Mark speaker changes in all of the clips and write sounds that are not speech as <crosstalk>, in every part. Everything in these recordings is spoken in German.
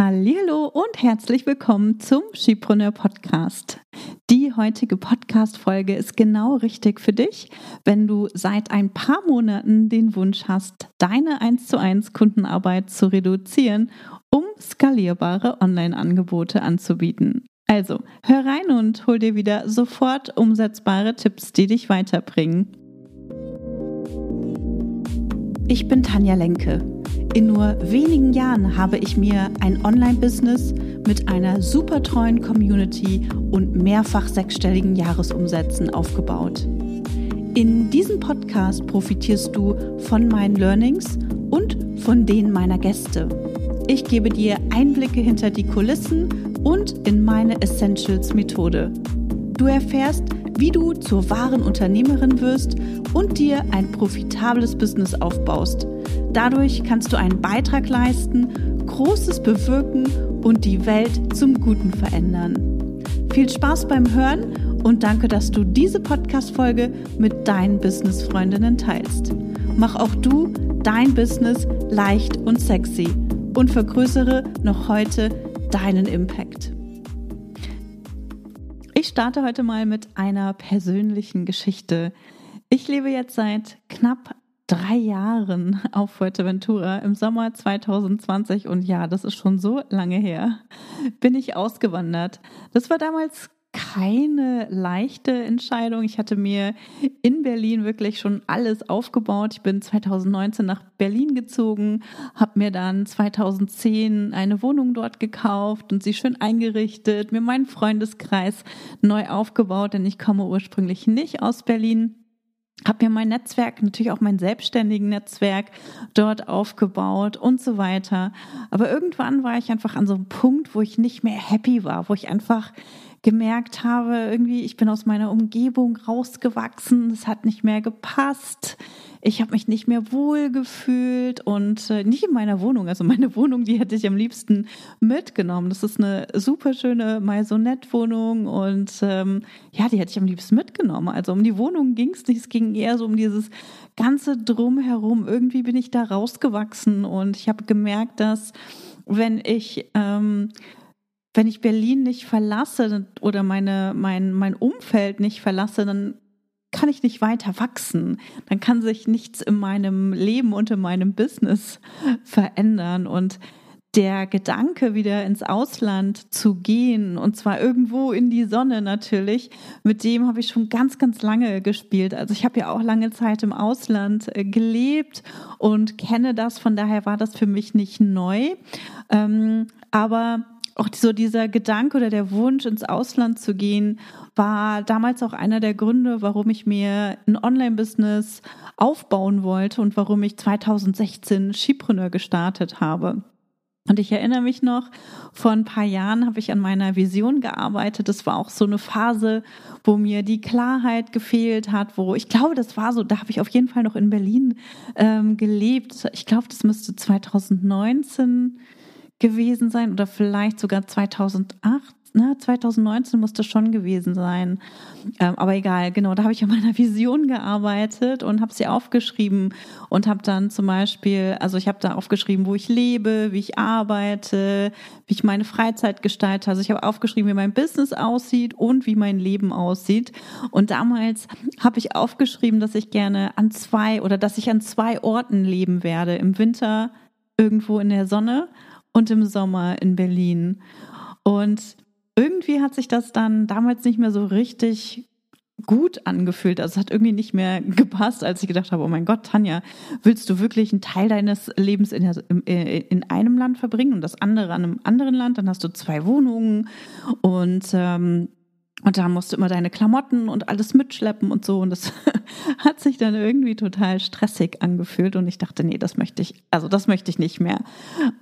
Speaker 1: Hallo und herzlich willkommen zum Skipreneur Podcast. Die heutige Podcast-Folge ist genau richtig für dich, wenn du seit ein paar Monaten den Wunsch hast, deine 1 zu 1 Kundenarbeit zu reduzieren, um skalierbare Online-Angebote anzubieten. Also, hör rein und hol dir wieder sofort umsetzbare Tipps, die dich weiterbringen. Ich bin Tanja Lenke. In nur wenigen Jahren habe ich mir ein Online-Business mit einer super treuen Community und mehrfach sechsstelligen Jahresumsätzen aufgebaut. In diesem Podcast profitierst du von meinen Learnings und von denen meiner Gäste. Ich gebe dir Einblicke hinter die Kulissen und in meine Essentials-Methode. Du erfährst, wie du zur wahren Unternehmerin wirst und dir ein profitables Business aufbaust. Dadurch kannst du einen Beitrag leisten, Großes bewirken und die Welt zum Guten verändern. Viel Spaß beim Hören und danke, dass du diese Podcast-Folge mit deinen Business-Freundinnen teilst. Mach auch du dein Business leicht und sexy und vergrößere noch heute deinen Impact. Ich starte heute mal mit einer persönlichen Geschichte. Ich lebe jetzt seit knapp drei Jahren auf Fuerteventura im Sommer 2020 und ja, das ist schon so lange her, bin ich ausgewandert. Das war damals keine leichte Entscheidung. Ich hatte mir in Berlin wirklich schon alles aufgebaut. Ich bin 2019 nach Berlin gezogen, habe mir dann 2010 eine Wohnung dort gekauft und sie schön eingerichtet, mir meinen Freundeskreis neu aufgebaut, denn ich komme ursprünglich nicht aus Berlin habe mir mein Netzwerk, natürlich auch mein selbstständigen Netzwerk dort aufgebaut und so weiter. Aber irgendwann war ich einfach an so einem Punkt, wo ich nicht mehr happy war, wo ich einfach gemerkt habe, irgendwie, ich bin aus meiner Umgebung rausgewachsen, es hat nicht mehr gepasst, ich habe mich nicht mehr wohl gefühlt und äh, nicht in meiner Wohnung. Also meine <laughs> Wohnung, die hätte ich am liebsten mitgenommen. Das ist eine super schöne Maisonette-Wohnung und ähm, ja, die hätte ich am liebsten mitgenommen. Also um die Wohnung ging es nicht, es ging eher so um dieses ganze Drumherum. Irgendwie bin ich da rausgewachsen und ich habe gemerkt, dass wenn ich ähm, wenn ich Berlin nicht verlasse oder meine, mein, mein Umfeld nicht verlasse, dann kann ich nicht weiter wachsen. Dann kann sich nichts in meinem Leben und in meinem Business verändern. Und der Gedanke, wieder ins Ausland zu gehen, und zwar irgendwo in die Sonne natürlich, mit dem habe ich schon ganz, ganz lange gespielt. Also ich habe ja auch lange Zeit im Ausland äh, gelebt und kenne das, von daher war das für mich nicht neu. Ähm, aber auch so dieser Gedanke oder der Wunsch, ins Ausland zu gehen, war damals auch einer der Gründe, warum ich mir ein Online-Business aufbauen wollte und warum ich 2016 Skipreneur gestartet habe. Und ich erinnere mich noch, vor ein paar Jahren habe ich an meiner Vision gearbeitet. Das war auch so eine Phase, wo mir die Klarheit gefehlt hat, wo ich glaube, das war so, da habe ich auf jeden Fall noch in Berlin ähm, gelebt. Ich glaube, das müsste 2019 gewesen sein oder vielleicht sogar 2008. Ne, 2019 muss das schon gewesen sein. Ähm, aber egal, genau, da habe ich an meiner Vision gearbeitet und habe sie aufgeschrieben und habe dann zum Beispiel, also ich habe da aufgeschrieben, wo ich lebe, wie ich arbeite, wie ich meine Freizeit gestalte. Also ich habe aufgeschrieben, wie mein Business aussieht und wie mein Leben aussieht. Und damals habe ich aufgeschrieben, dass ich gerne an zwei oder dass ich an zwei Orten leben werde. Im Winter irgendwo in der Sonne und im Sommer in Berlin. Und irgendwie hat sich das dann damals nicht mehr so richtig gut angefühlt. Also es hat irgendwie nicht mehr gepasst, als ich gedacht habe, oh mein Gott, Tanja, willst du wirklich einen Teil deines Lebens in, äh, in einem Land verbringen und das andere an einem anderen Land? Dann hast du zwei Wohnungen und ähm, und da musst du immer deine Klamotten und alles mitschleppen und so. Und das <laughs> hat sich dann irgendwie total stressig angefühlt. Und ich dachte, nee, das möchte ich, also das möchte ich nicht mehr.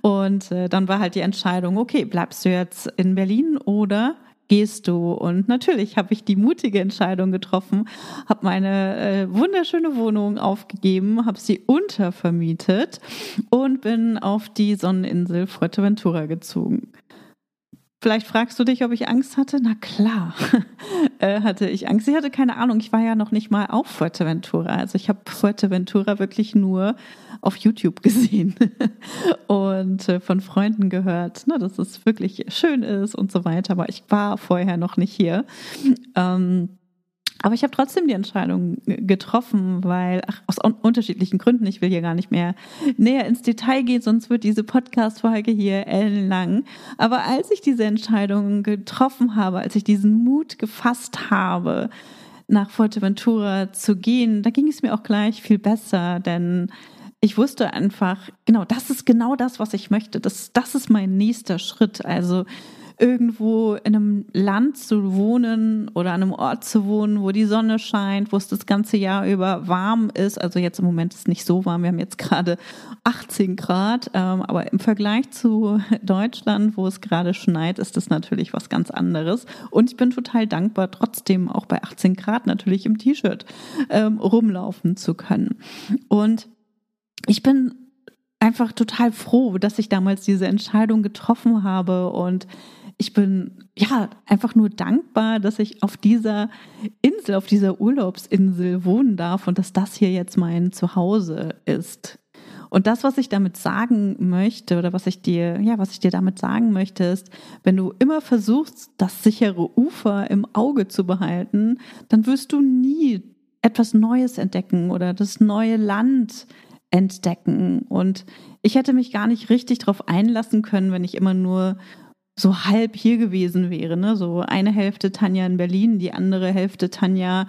Speaker 1: Und äh, dann war halt die Entscheidung, okay, bleibst du jetzt in Berlin oder gehst du? Und natürlich habe ich die mutige Entscheidung getroffen, habe meine äh, wunderschöne Wohnung aufgegeben, habe sie untervermietet und bin auf die Sonneninsel Fuerteventura gezogen. Vielleicht fragst du dich, ob ich Angst hatte. Na klar, <laughs> äh, hatte ich Angst. Ich hatte keine Ahnung. Ich war ja noch nicht mal auf Fuerteventura. Also ich habe Fuerteventura wirklich nur auf YouTube <laughs> gesehen und äh, von Freunden gehört, ne, dass es wirklich schön ist und so weiter. Aber ich war vorher noch nicht hier. Ähm, aber ich habe trotzdem die Entscheidung getroffen, weil, ach, aus unterschiedlichen Gründen, ich will hier gar nicht mehr näher ins Detail gehen, sonst wird diese Podcast-Folge hier ellenlang. Aber als ich diese Entscheidung getroffen habe, als ich diesen Mut gefasst habe, nach Fuerteventura zu gehen, da ging es mir auch gleich viel besser, denn ich wusste einfach, genau, das ist genau das, was ich möchte. Das, das ist mein nächster Schritt. Also irgendwo in einem Land zu wohnen oder an einem Ort zu wohnen, wo die Sonne scheint, wo es das ganze Jahr über warm ist. Also jetzt im Moment ist es nicht so warm, wir haben jetzt gerade 18 Grad, ähm, aber im Vergleich zu Deutschland, wo es gerade schneit, ist das natürlich was ganz anderes. Und ich bin total dankbar, trotzdem auch bei 18 Grad natürlich im T-Shirt ähm, rumlaufen zu können. Und ich bin einfach total froh, dass ich damals diese Entscheidung getroffen habe und ich bin ja einfach nur dankbar, dass ich auf dieser Insel, auf dieser Urlaubsinsel wohnen darf und dass das hier jetzt mein Zuhause ist. Und das, was ich damit sagen möchte oder was ich dir, ja, was ich dir damit sagen möchte, ist, wenn du immer versuchst, das sichere Ufer im Auge zu behalten, dann wirst du nie etwas Neues entdecken oder das neue Land entdecken. Und ich hätte mich gar nicht richtig darauf einlassen können, wenn ich immer nur so halb hier gewesen wäre. Ne? So eine Hälfte Tanja in Berlin, die andere Hälfte Tanja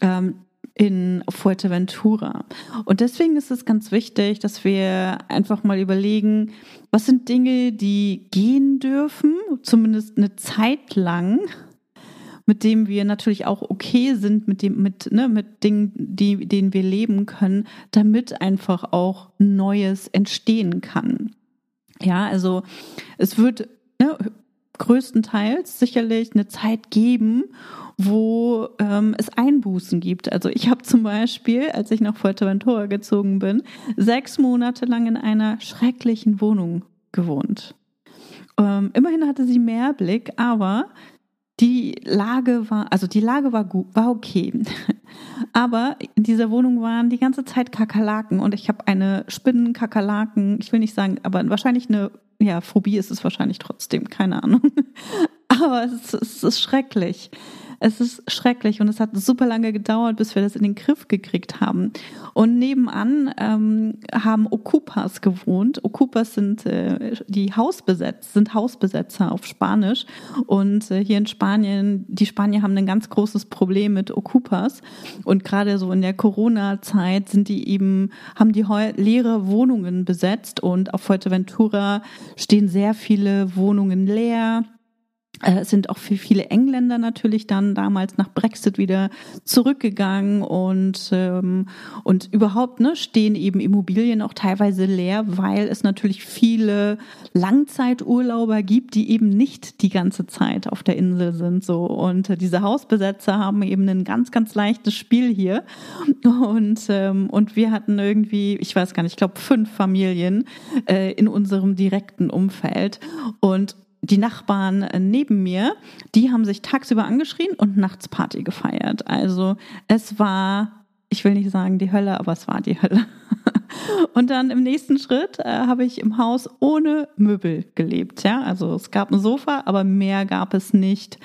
Speaker 1: ähm, in Fuerteventura. Und deswegen ist es ganz wichtig, dass wir einfach mal überlegen, was sind Dinge, die gehen dürfen, zumindest eine Zeit lang, mit dem wir natürlich auch okay sind, mit dem, mit, ne, mit Dingen, die, denen wir leben können, damit einfach auch Neues entstehen kann. Ja, also es wird ne, größtenteils sicherlich eine Zeit geben, wo ähm, es Einbußen gibt. Also ich habe zum Beispiel, als ich nach Fuerteventura gezogen bin, sechs Monate lang in einer schrecklichen Wohnung gewohnt. Ähm, immerhin hatte sie mehr Blick, aber die Lage war, also die Lage war gut, war okay. <laughs> Aber in dieser Wohnung waren die ganze Zeit Kakerlaken und ich habe eine Spinnenkakerlaken, ich will nicht sagen, aber wahrscheinlich eine, ja, Phobie ist es wahrscheinlich trotzdem, keine Ahnung. <laughs> Aber es, es ist schrecklich. Es ist schrecklich und es hat super lange gedauert, bis wir das in den Griff gekriegt haben. Und nebenan ähm, haben Okupas gewohnt. Okupas sind äh, die Hausbesetz, sind Hausbesetzer auf Spanisch. Und äh, hier in Spanien, die Spanier haben ein ganz großes Problem mit Okupas. Und gerade so in der Corona-Zeit sind die eben, haben die leere Wohnungen besetzt und auf Fuerteventura stehen sehr viele Wohnungen leer. Äh, sind auch für viele Engländer natürlich dann damals nach Brexit wieder zurückgegangen und ähm, und überhaupt ne stehen eben Immobilien auch teilweise leer, weil es natürlich viele Langzeiturlauber gibt, die eben nicht die ganze Zeit auf der Insel sind. So und äh, diese Hausbesetzer haben eben ein ganz ganz leichtes Spiel hier. Und ähm, und wir hatten irgendwie ich weiß gar nicht ich glaube fünf Familien äh, in unserem direkten Umfeld. Und die Nachbarn äh, neben mir, die haben sich tagsüber angeschrien und nachts Party gefeiert. Also es war, ich will nicht sagen die Hölle, aber es war die Hölle. <laughs> Und dann im nächsten Schritt äh, habe ich im Haus ohne Möbel gelebt. Ja, also es gab ein Sofa, aber mehr gab es nicht.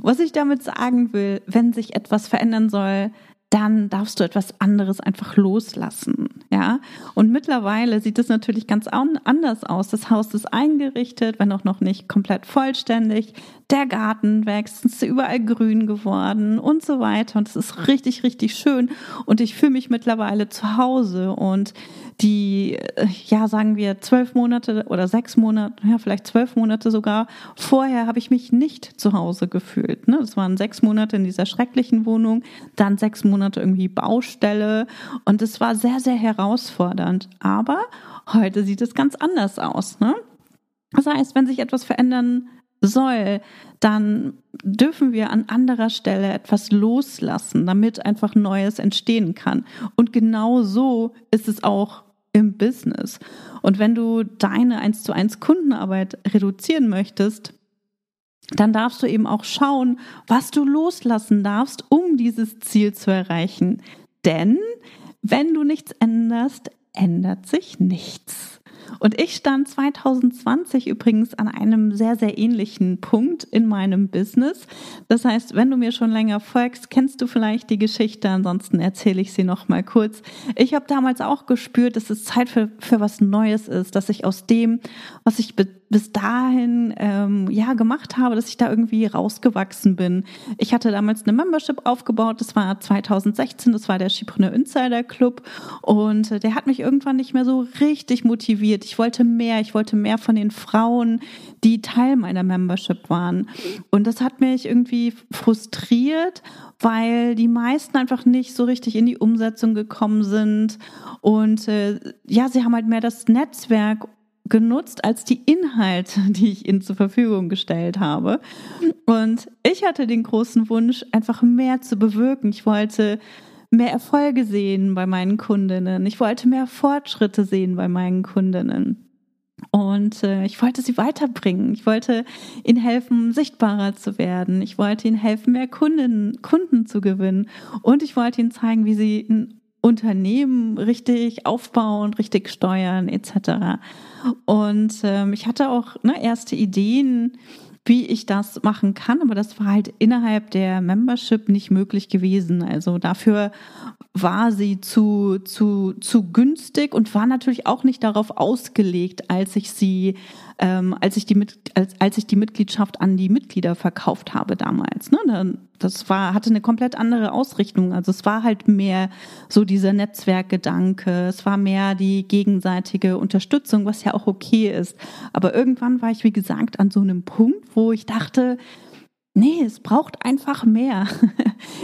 Speaker 1: Was ich damit sagen will, wenn sich etwas verändern soll, dann darfst du etwas anderes einfach loslassen. Ja, und mittlerweile sieht es natürlich ganz anders aus. Das Haus ist eingerichtet, wenn auch noch nicht komplett vollständig. Der Garten wächst, es ist überall grün geworden und so weiter. Und es ist richtig, richtig schön. Und ich fühle mich mittlerweile zu Hause. Und die, äh, ja, sagen wir zwölf Monate oder sechs Monate, ja, vielleicht zwölf Monate sogar vorher habe ich mich nicht zu Hause gefühlt. Ne? Das waren sechs Monate in dieser schrecklichen Wohnung, dann sechs Monate irgendwie Baustelle. Und es war sehr, sehr herausfordernd. Aber heute sieht es ganz anders aus. Ne? Das heißt, wenn sich etwas verändern soll, dann dürfen wir an anderer Stelle etwas loslassen, damit einfach Neues entstehen kann. Und genau so ist es auch im Business. Und wenn du deine 1 zu 1 Kundenarbeit reduzieren möchtest, dann darfst du eben auch schauen, was du loslassen darfst, um dieses Ziel zu erreichen. Denn wenn du nichts änderst, ändert sich nichts. Und ich stand 2020 übrigens an einem sehr, sehr ähnlichen Punkt in meinem Business. Das heißt, wenn du mir schon länger folgst, kennst du vielleicht die Geschichte. Ansonsten erzähle ich sie noch mal kurz. Ich habe damals auch gespürt, dass es Zeit für, für was Neues ist, dass ich aus dem, was ich bis dahin ähm, ja gemacht habe, dass ich da irgendwie rausgewachsen bin. Ich hatte damals eine Membership aufgebaut, das war 2016, das war der Schipreneur Insider Club und äh, der hat mich irgendwann nicht mehr so richtig motiviert. Ich wollte mehr, ich wollte mehr von den Frauen, die Teil meiner Membership waren und das hat mich irgendwie frustriert, weil die meisten einfach nicht so richtig in die Umsetzung gekommen sind und äh, ja, sie haben halt mehr das Netzwerk genutzt als die Inhalte, <laughs> die ich ihnen zur Verfügung gestellt habe. Und ich hatte den großen Wunsch, einfach mehr zu bewirken. Ich wollte mehr Erfolge sehen bei meinen Kundinnen. Ich wollte mehr Fortschritte sehen bei meinen Kundinnen. Und äh, ich wollte sie weiterbringen. Ich wollte ihnen helfen, sichtbarer zu werden. Ich wollte ihnen helfen, mehr Kunden, Kunden zu gewinnen. Und ich wollte ihnen zeigen, wie sie ein Unternehmen richtig aufbauen, richtig steuern etc. Und ähm, ich hatte auch ne, erste Ideen, wie ich das machen kann, aber das war halt innerhalb der Membership nicht möglich gewesen. Also dafür war sie zu, zu, zu günstig und war natürlich auch nicht darauf ausgelegt, als ich sie, ähm, als ich die als, als ich die Mitgliedschaft an die Mitglieder verkauft habe damals. Ne? Das war, hatte eine komplett andere Ausrichtung. Also es war halt mehr so dieser Netzwerkgedanke, es war mehr die gegenseitige Unterstützung, was ja auch okay ist. Aber irgendwann war ich, wie gesagt, an so einem Punkt, wo ich dachte, Nee, es braucht einfach mehr. <laughs>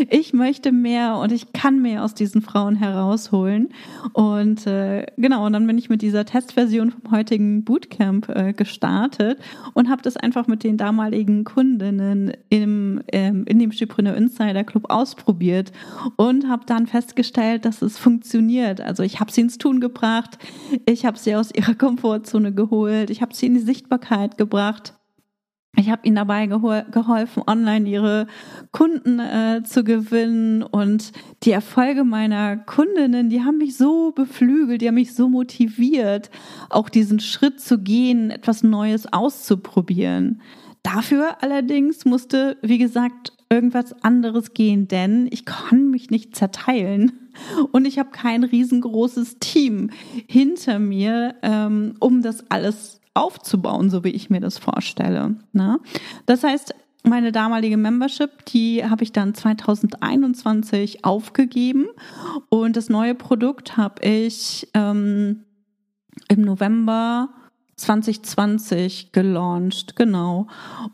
Speaker 1: Ich möchte mehr und ich kann mehr aus diesen Frauen herausholen. Und äh, genau, und dann bin ich mit dieser Testversion vom heutigen Bootcamp äh, gestartet und habe das einfach mit den damaligen Kundinnen im, ähm, in dem Schipreneur Insider Club ausprobiert und habe dann festgestellt, dass es funktioniert. Also ich habe sie ins Tun gebracht, ich habe sie aus ihrer <laughs> Komfortzone geholt, ich habe sie in die Sichtbarkeit gebracht ich habe ihnen dabei geholfen, online ihre Kunden äh, zu gewinnen und die Erfolge meiner Kundinnen, die haben mich so beflügelt, die haben mich so motiviert, auch diesen Schritt zu gehen, etwas Neues auszuprobieren. Dafür allerdings musste, wie gesagt, irgendwas anderes gehen, denn ich kann mich nicht zerteilen und ich habe kein riesengroßes Team hinter mir, ähm, um das alles aufzubauen, so wie ich mir das vorstelle. Ne? Das heißt, meine damalige Membership, die habe ich dann 2021 aufgegeben und das neue Produkt habe ich ähm, im November 2020 gelauncht, genau.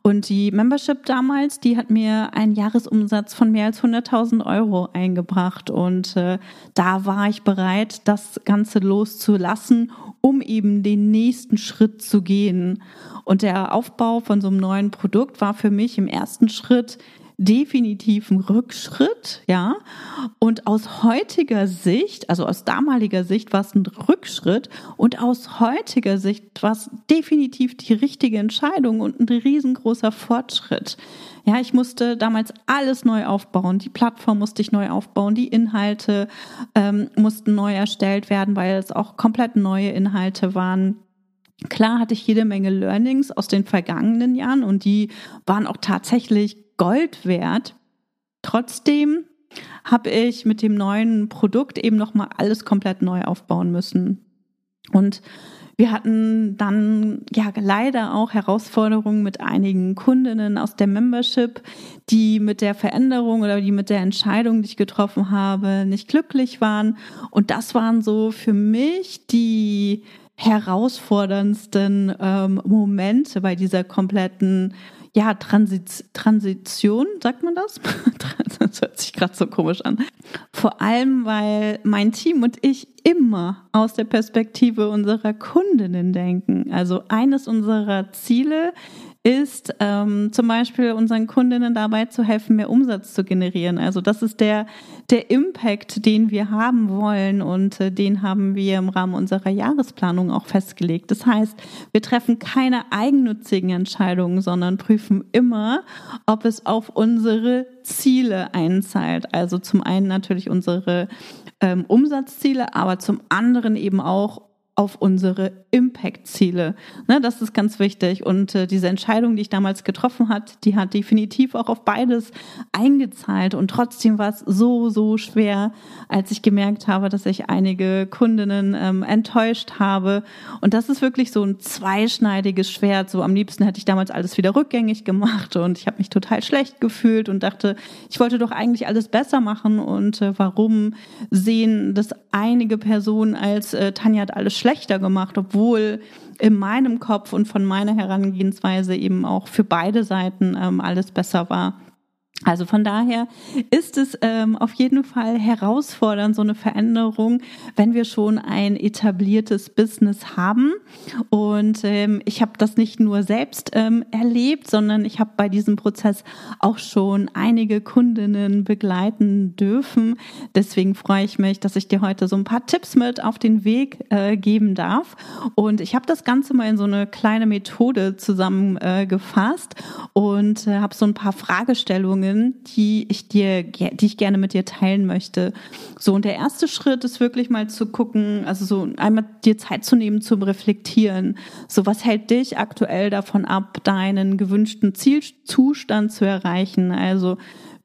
Speaker 1: Und die Membership damals, die hat mir einen Jahresumsatz von mehr als 100.000 Euro eingebracht. Und äh, da war ich bereit, das Ganze loszulassen, um eben den nächsten Schritt zu gehen. Und der Aufbau von so einem neuen Produkt war für mich im ersten Schritt definitiv ein Rückschritt, ja. Und aus heutiger Sicht, also aus damaliger Sicht war es ein Rückschritt und aus heutiger Sicht war es definitiv die richtige Entscheidung und ein riesengroßer Fortschritt. Ja, ich musste damals alles neu aufbauen. Die Plattform musste ich neu aufbauen, die Inhalte ähm, mussten neu erstellt werden, weil es auch komplett neue Inhalte waren. Klar hatte ich jede Menge Learnings aus den vergangenen Jahren und die waren auch tatsächlich Gold wert. Trotzdem habe ich mit dem neuen Produkt eben noch mal alles komplett neu aufbauen müssen. Und wir hatten dann ja leider auch Herausforderungen mit einigen Kundinnen aus der Membership, die mit der Veränderung oder die mit der Entscheidung, die ich getroffen habe, nicht glücklich waren. Und das waren so für mich die herausforderndsten ähm, Momente bei dieser kompletten ja, Transit Transition, sagt man das? <laughs> das hört sich gerade so komisch an. Vor allem, weil mein Team und ich immer aus der Perspektive unserer Kundinnen denken. Also eines unserer Ziele ist ähm, zum Beispiel unseren Kundinnen dabei zu helfen, mehr Umsatz zu generieren. Also das ist der, der Impact, den wir haben wollen und äh, den haben wir im Rahmen unserer Jahresplanung auch festgelegt. Das heißt, wir treffen keine eigennützigen Entscheidungen, sondern prüfen prüfen immer, ob es auf unsere Ziele einzahlt. Also zum einen natürlich unsere ähm, Umsatzziele, aber zum anderen eben auch auf unsere Impact-Ziele. Ne, das ist ganz wichtig. Und äh, diese Entscheidung, die ich damals getroffen hat, die hat definitiv auch auf beides eingezahlt. Und trotzdem war es so, so schwer, als ich gemerkt habe, dass ich einige Kundinnen ähm, enttäuscht habe. Und das ist wirklich so ein zweischneidiges Schwert. So am liebsten hätte ich damals alles wieder rückgängig gemacht und ich habe mich total schlecht gefühlt und dachte, ich wollte doch eigentlich alles besser machen. Und äh, warum sehen das einige Personen als äh, Tanja hat alles schlechter gemacht, obwohl in meinem Kopf und von meiner Herangehensweise eben auch für beide Seiten ähm, alles besser war. Also von daher ist es ähm, auf jeden Fall herausfordernd, so eine Veränderung, wenn wir schon ein etabliertes Business haben. Und ähm, ich habe das nicht nur selbst ähm, erlebt, sondern ich habe bei diesem Prozess auch schon einige Kundinnen begleiten dürfen. Deswegen freue ich mich, dass ich dir heute so ein paar Tipps mit auf den Weg äh, geben darf. Und ich habe das Ganze mal in so eine kleine Methode zusammengefasst äh, und äh, habe so ein paar Fragestellungen Übungen, die ich dir, die ich gerne mit dir teilen möchte. So, und der erste Schritt ist wirklich mal zu gucken, also so einmal dir Zeit zu nehmen zum Reflektieren. So, was hält dich aktuell davon ab, deinen gewünschten Zielzustand zu erreichen? Also,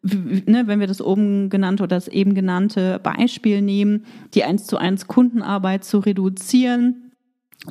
Speaker 1: Ne, wenn wir das oben genannte oder das eben genannte Beispiel nehmen, die eins zu eins Kundenarbeit zu reduzieren,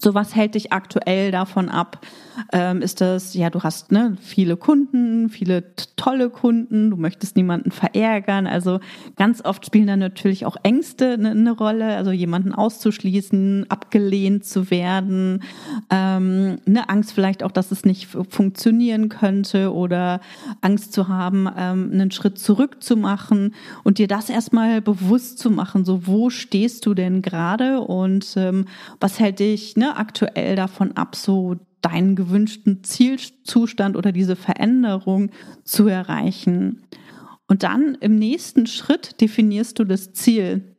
Speaker 1: so, was hält dich aktuell davon ab? Ähm, ist das, ja, du hast ne, viele Kunden, viele tolle Kunden, du möchtest niemanden verärgern. Also ganz oft spielen da natürlich auch Ängste eine, eine Rolle, also jemanden auszuschließen, abgelehnt zu werden, ähm, eine Angst vielleicht auch, dass es nicht funktionieren könnte oder Angst zu haben, ähm, einen Schritt zurück zu machen und dir das erstmal bewusst zu machen. So, wo stehst du denn gerade und ähm, was hält dich ne, ne, aktuell davon ab, so deinen gewünschten Zielzustand oder diese Veränderung zu erreichen. Und dann im nächsten Schritt definierst du das Ziel.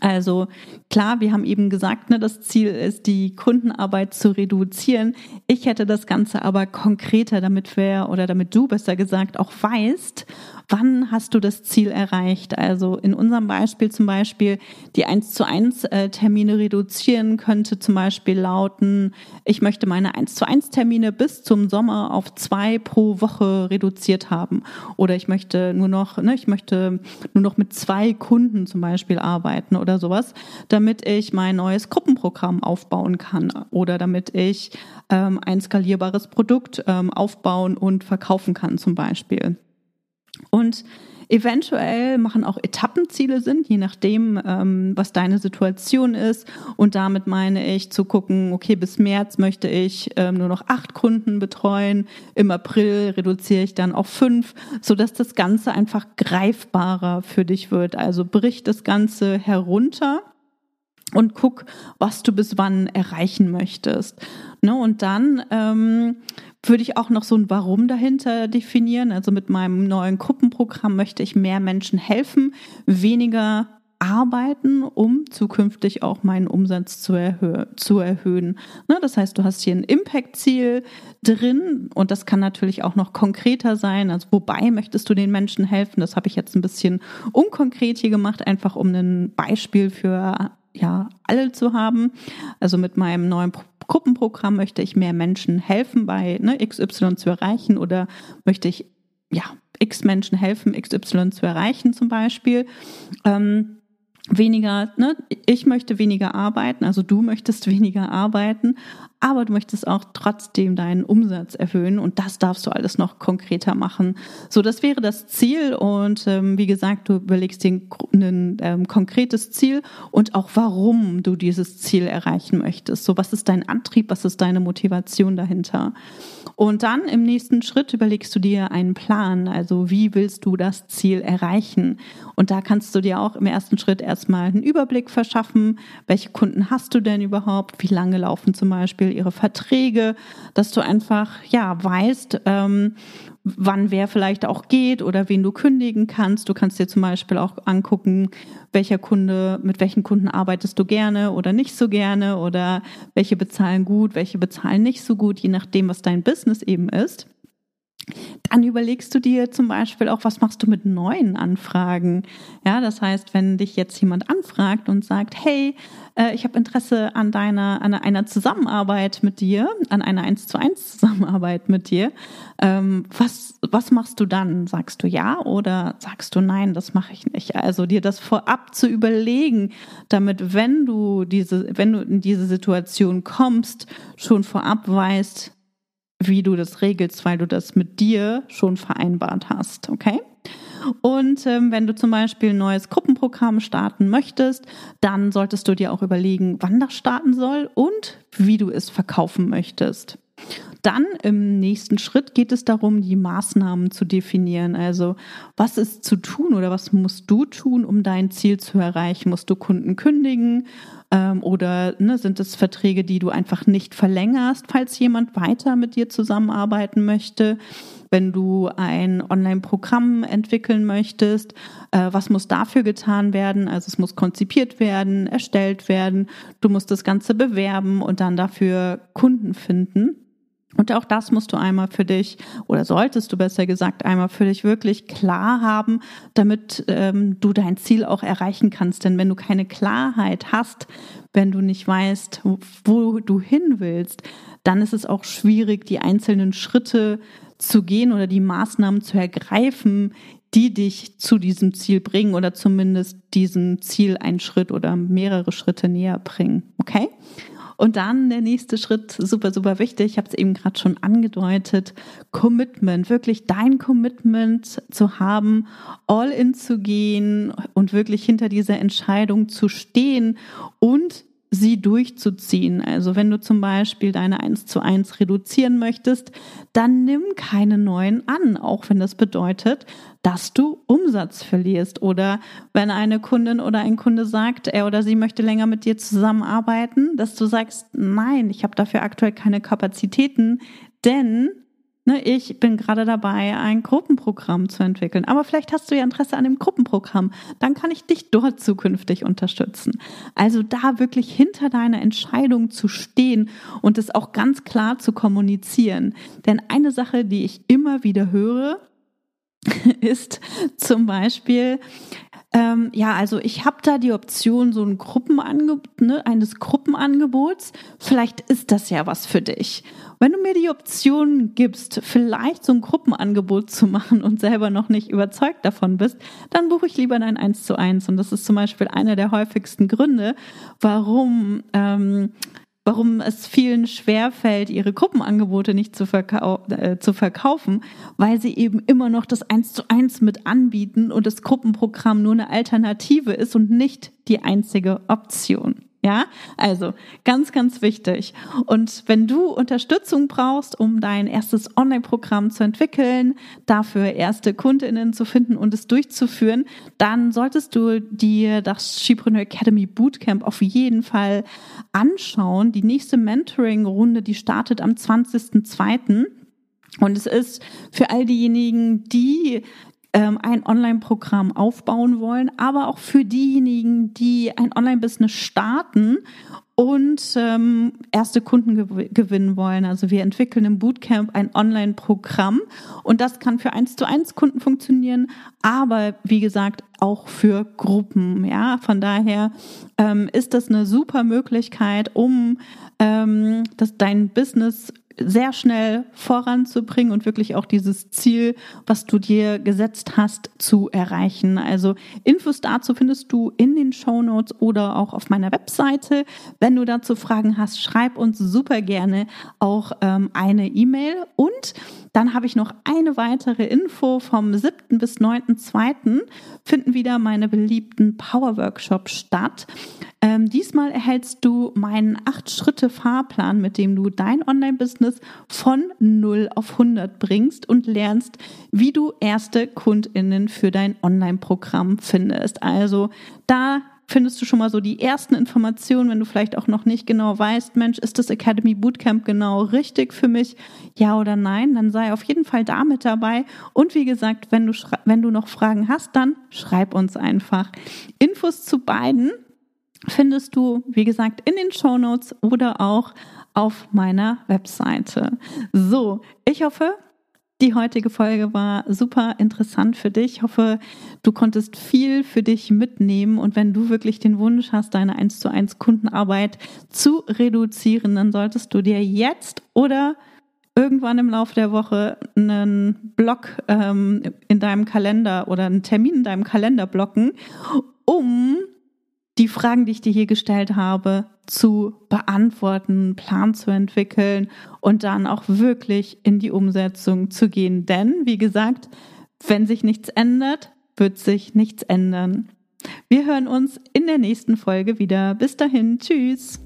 Speaker 1: Also klar, wir haben eben gesagt, ne, das Ziel ist, die Kundenarbeit zu reduzieren. Ich hätte das Ganze aber konkreter, damit wir oder damit du besser gesagt auch weißt, wann hast du das Ziel erreicht. Also in unserem Beispiel zum Beispiel die 1 zu 1 äh, Termine reduzieren könnte zum Beispiel lauten, ich möchte meine 1 zu 1 Termine bis zum Sommer auf zwei pro Woche reduziert haben. Oder ich möchte nur noch, ne, ich möchte nur noch mit zwei Kunden zum Beispiel arbeiten oder sowas, damit ich mein neues Gruppenprogramm aufbauen kann oder damit ich ähm, ein skalierbares Produkt ähm, aufbauen und verkaufen kann zum Beispiel. Und Eventuell machen auch Etappenziele Sinn, je nachdem, ähm, was deine Situation ist. Und damit meine ich zu gucken, okay, bis März möchte ich ähm, nur noch acht Kunden betreuen. Im April reduziere ich dann auf fünf, sodass das Ganze einfach greifbarer für dich wird. Also brich das Ganze herunter und guck, was du bis wann erreichen möchtest. Ne? Und dann ähm, würde ich auch noch so ein Warum dahinter definieren. Also mit meinem neuen Gruppenprogramm möchte ich mehr Menschen helfen, weniger arbeiten, um zukünftig auch meinen Umsatz zu, erhö zu erhöhen. Ne, das heißt, du hast hier ein Impact-Ziel drin und das kann natürlich auch noch konkreter sein. Also wobei möchtest du den Menschen helfen? Das habe ich jetzt ein bisschen unkonkret hier gemacht, einfach um ein Beispiel für ja alle zu haben. Also mit meinem neuen Gruppenprogramm möchte ich mehr Menschen helfen, bei ne, XY zu erreichen oder möchte ich ja X Menschen helfen, XY zu erreichen zum Beispiel. Ähm, weniger, ne, ich möchte weniger arbeiten, also du möchtest <laughs> weniger arbeiten, aber du möchtest auch trotzdem deinen Umsatz erhöhen und das darfst du alles noch konkreter machen. So, das wäre das Ziel und ähm, wie gesagt, du überlegst dir ein ähm, konkretes Ziel und auch warum du dieses Ziel erreichen möchtest. So, was ist dein Antrieb, was ist deine Motivation dahinter? Und dann im nächsten Schritt überlegst du dir einen Plan, also wie willst du das Ziel erreichen? Und da kannst du dir auch im ersten Schritt erstmal einen Überblick verschaffen, welche Kunden hast du denn überhaupt, wie lange laufen zum Beispiel ihre Verträge, dass du einfach ja weißt, ähm, wann wer vielleicht auch geht oder wen du kündigen kannst. Du kannst dir zum Beispiel auch angucken, welcher Kunde, mit welchen Kunden arbeitest du gerne oder nicht so gerne oder welche bezahlen gut, welche bezahlen nicht so gut, je nachdem, was dein Business eben ist. Dann überlegst du dir zum Beispiel auch, was machst du mit neuen Anfragen? Ja, das heißt, wenn dich jetzt jemand anfragt und sagt, hey, äh, ich habe Interesse an deiner, an einer Zusammenarbeit mit dir, an einer 1 zu 1 Zusammenarbeit mit dir, ähm, was, was machst du dann? Sagst du ja oder sagst du nein, das mache ich nicht? Also dir das vorab zu überlegen, damit, wenn du diese, wenn du in diese Situation kommst, schon vorab weißt, wie du das regelst, weil du das mit dir schon vereinbart hast, okay? Und ähm, wenn du zum Beispiel ein neues Gruppenprogramm starten möchtest, dann solltest du dir auch überlegen, wann das starten soll und wie du es verkaufen möchtest. Dann im nächsten Schritt geht es darum, die Maßnahmen zu definieren. Also was ist zu tun oder was musst du tun, um dein Ziel zu erreichen? Musst du Kunden kündigen? Ähm, oder ne, sind es Verträge, die du einfach nicht verlängerst, falls jemand weiter mit dir zusammenarbeiten möchte? Wenn du ein Online-Programm entwickeln möchtest, äh, was muss dafür getan werden? Also es muss konzipiert werden, erstellt werden, du musst das Ganze bewerben und dann dafür Kunden finden. Und auch das musst du einmal für dich oder solltest du besser gesagt einmal für dich wirklich klar haben, damit ähm, du dein Ziel auch erreichen kannst. Denn wenn du keine Klarheit hast, wenn du nicht weißt, wo du hin willst, dann ist es auch schwierig, die einzelnen Schritte zu gehen oder die Maßnahmen zu ergreifen, die dich zu diesem Ziel bringen oder zumindest diesem Ziel einen Schritt oder mehrere Schritte näher bringen. Okay? Und dann der nächste Schritt, super, super wichtig, ich habe es eben gerade schon angedeutet, Commitment, wirklich dein Commitment zu haben, all in zu gehen und wirklich hinter dieser Entscheidung zu stehen und sie durchzuziehen. Also wenn du zum Beispiel deine 1 zu 1 reduzieren möchtest, dann nimm keine neuen an, auch wenn das bedeutet, dass du Umsatz verlierst. Oder wenn eine Kundin oder ein Kunde sagt, er oder sie möchte länger mit dir zusammenarbeiten, dass du sagst, nein, ich habe dafür aktuell keine Kapazitäten, denn Ne, ich bin gerade dabei, ein Gruppenprogramm zu entwickeln. Aber vielleicht hast du ja Interesse an dem Gruppenprogramm. Dann kann ich dich dort zukünftig unterstützen. Also da wirklich hinter deiner Entscheidung zu stehen und es auch ganz klar zu kommunizieren. Denn eine Sache, die ich immer wieder höre, <laughs> ist zum Beispiel, ähm, ja, also ich habe da die Option so ein Gruppenangebot, ne, eines Gruppenangebots. Vielleicht ist das ja was für dich. Wenn du mir die Option gibst, vielleicht so ein Gruppenangebot zu machen und selber noch nicht überzeugt davon bist, dann buche ich lieber dein 1 zu 1. Und das ist zum Beispiel einer der häufigsten Gründe, warum ähm, warum es vielen schwerfällt, ihre Gruppenangebote nicht zu, verkau äh, zu verkaufen, weil sie eben immer noch das Eins zu eins mit anbieten und das Gruppenprogramm nur eine Alternative ist und nicht die einzige Option. Ja, also ganz, ganz wichtig. Und wenn du Unterstützung brauchst, um dein erstes Online-Programm zu entwickeln, dafür erste KundInnen zu finden und es durchzuführen, dann solltest du dir das Skipreneur Academy Bootcamp auf jeden Fall anschauen. Die nächste Mentoring-Runde, die startet am 20.02. Und es ist für all diejenigen, die ähm, ein Online-Programm aufbauen wollen, aber auch für diejenigen, die ein Online-Business starten und ähm, erste Kunden gew gewinnen wollen. Also wir entwickeln im Bootcamp ein Online-Programm und das kann für eins zu eins Kunden funktionieren, aber wie gesagt auch für Gruppen. Ja, von daher ähm, ist das eine super Möglichkeit, um ähm, das dein Business sehr schnell voranzubringen und wirklich auch dieses Ziel, was du dir gesetzt hast, zu erreichen. Also Infos dazu findest du in den Show Notes oder auch auf meiner Webseite. Wenn du dazu Fragen hast, schreib uns super gerne auch ähm, eine E-Mail und dann habe ich noch eine weitere Info vom 7. bis 9.2. finden wieder meine beliebten Power Workshops statt. Ähm, diesmal erhältst du meinen 8-Schritte-Fahrplan, mit dem du dein Online-Business von 0 auf 100 bringst und lernst, wie du erste KundInnen für dein Online-Programm findest. Also da findest du schon mal so die ersten Informationen, wenn du vielleicht auch noch nicht genau weißt, Mensch, ist das Academy Bootcamp genau richtig für mich? Ja oder nein? Dann sei auf jeden Fall da mit dabei. Und wie gesagt, wenn du, wenn du noch Fragen hast, dann schreib uns einfach. Infos zu beiden findest du, wie gesagt, in den Show Notes oder auch auf meiner Webseite. So, ich hoffe, die heutige Folge war super interessant für dich. Ich hoffe, du konntest viel für dich mitnehmen. Und wenn du wirklich den Wunsch hast, deine 1 zu 1 Kundenarbeit zu reduzieren, dann solltest du dir jetzt oder irgendwann im Laufe der Woche einen Block ähm, in deinem Kalender oder einen Termin in deinem Kalender blocken, um die Fragen, die ich dir hier gestellt habe, zu beantworten, einen Plan zu entwickeln und dann auch wirklich in die Umsetzung zu gehen. Denn, wie gesagt, wenn sich nichts ändert, wird sich nichts ändern. Wir hören uns in der nächsten Folge wieder. Bis dahin, tschüss.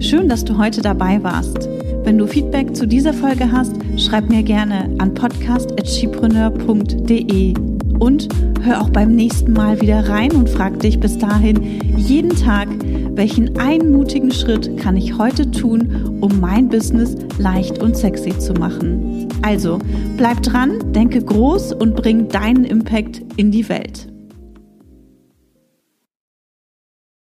Speaker 1: Schön, dass du heute dabei warst. Wenn du Feedback zu dieser Folge hast, schreib mir gerne an podcast.chipreneur.de und hör auch beim nächsten Mal wieder rein und frag dich bis dahin jeden Tag, welchen einmutigen Schritt kann ich heute tun, um mein Business leicht und sexy zu machen. Also, bleib dran, denke groß und bring deinen Impact in die Welt.